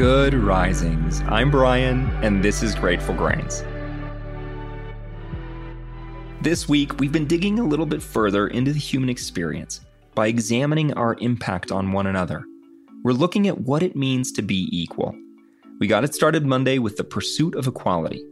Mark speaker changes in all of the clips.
Speaker 1: Good risings. I'm Bryan, and this is Grateful Grains. This week, we've been digging a little bit further into the human experience by examining our impact on one another. We're looking at what it means to be equal. We got it started Monday with the pursuit of equality.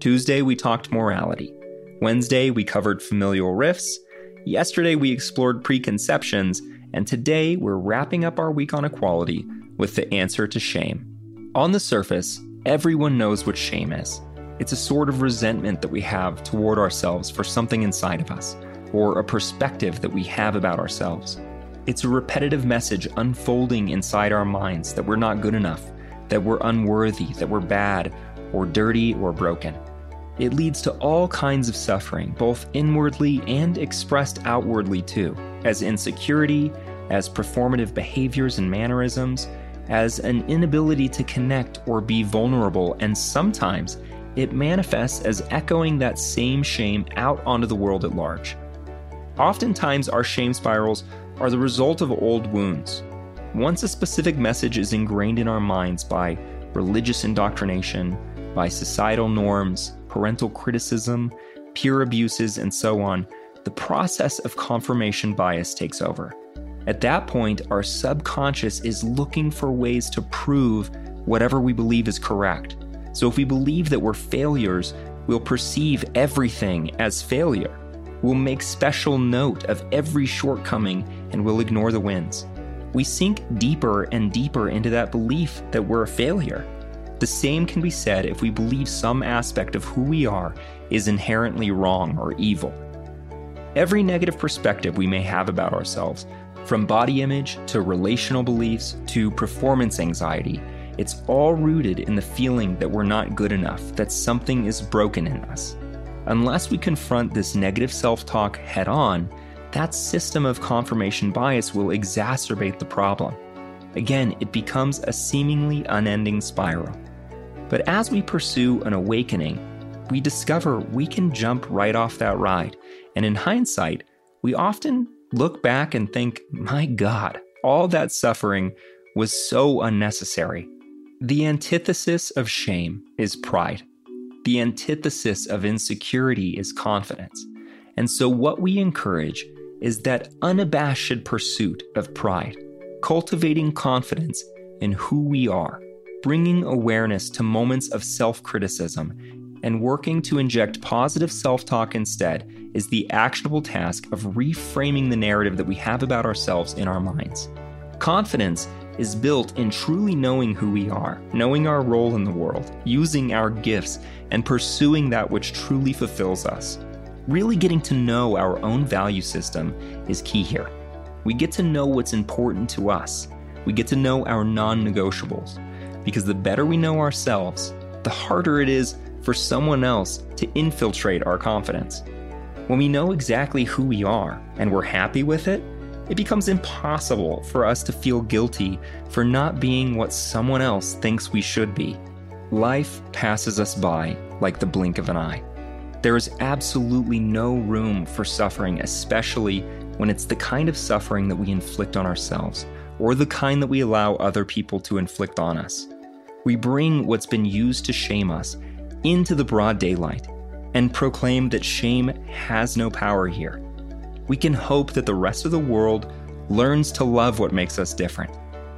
Speaker 1: Tuesday, we talked morality. Wednesday, we covered familial rifts. Yesterday, we explored preconceptions. And today, we're wrapping up our week on equality with the answer to shame. On the surface, everyone knows what shame is. It's a sort of resentment that we have toward ourselves for something inside of us, or a perspective that we have about ourselves. It's a repetitive message unfolding inside our minds that we're not good enough, that we're unworthy, that we're bad, or dirty, or broken. It leads to all kinds of suffering, both inwardly and expressed outwardly, too, as insecurity, as performative behaviors and mannerisms, as an inability to connect or be vulnerable, and sometimes it manifests as echoing that same shame out onto the world at large. Oftentimes, our shame spirals are the result of old wounds. Once a specific message is ingrained in our minds by religious indoctrination, by societal norms, parental criticism, peer abuses, and so on, the process of confirmation bias takes over. At that point, our subconscious is looking for ways to prove whatever we believe is correct. So if we believe that we're failures, we'll perceive everything as failure. We'll make special note of every shortcoming and we'll ignore the wins. We sink deeper and deeper into that belief that we're a failure. The same can be said if we believe some aspect of who we are is inherently wrong or evil. Every negative perspective we may have about ourselves, from body image to relational beliefs to performance anxiety, it's all rooted in the feeling that we're not good enough, that something is broken in us. Unless we confront this negative self talk head on, that system of confirmation bias will exacerbate the problem. Again, it becomes a seemingly unending spiral. But as we pursue an awakening, we discover we can jump right off that ride. And in hindsight, we often look back and think, my God, all that suffering was so unnecessary. The antithesis of shame is pride. The antithesis of insecurity is confidence. And so, what we encourage is that unabashed pursuit of pride, cultivating confidence in who we are, bringing awareness to moments of self criticism, and working to inject positive self talk instead is the actionable task of reframing the narrative that we have about ourselves in our minds. Confidence is built in truly knowing who we are, knowing our role in the world, using our gifts, and pursuing that which truly fulfills us. Really getting to know our own value system is key here. We get to know what's important to us. We get to know our non negotiables. Because the better we know ourselves, the harder it is for someone else to infiltrate our confidence. When we know exactly who we are and we're happy with it, it becomes impossible for us to feel guilty for not being what someone else thinks we should be. Life passes us by like the blink of an eye. There is absolutely no room for suffering, especially when it's the kind of suffering that we inflict on ourselves or the kind that we allow other people to inflict on us. We bring what's been used to shame us into the broad daylight and proclaim that shame has no power here we can hope that the rest of the world learns to love what makes us different.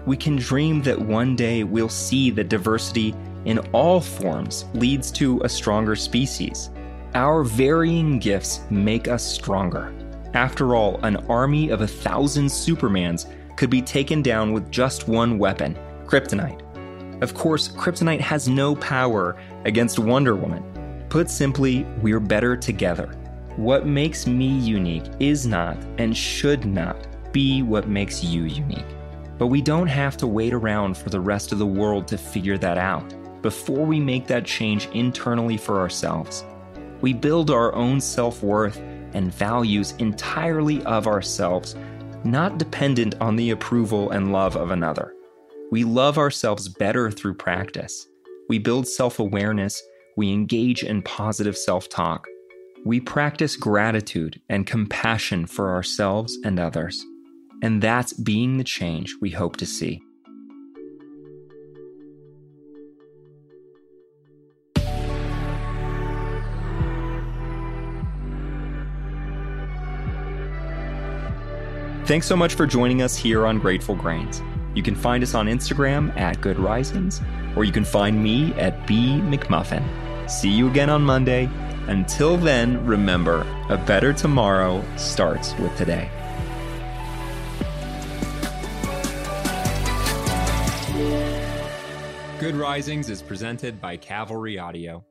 Speaker 1: We can dream that one day we'll see that diversity in all forms leads to a stronger species. Our varying gifts make us stronger. After all, an army of a thousand Supermans could be taken down with just one weapon kryptonite. Of course, kryptonite has no power against Wonder Woman. Put simply, we're better together. What makes me unique is not and should not be what makes you unique. But we don't have to wait around for the rest of the world to figure that out. before we make that change internally for ourselves. We build our own self worth and values entirely of ourselves, not dependent on the approval and love of another. We love ourselves better through practice. We build self awareness. We engage in positive self talk. We practice gratitude and compassion for ourselves and others. And that's being the change we hope to see. Thanks so much for joining us here on Grateful Grains. You can find us on Instagram at Good Risings, or you can find me at B McMuffin. See you again on Monday. Until then, remember a better tomorrow starts with today. Good Risings is presented by Cavalry Audio.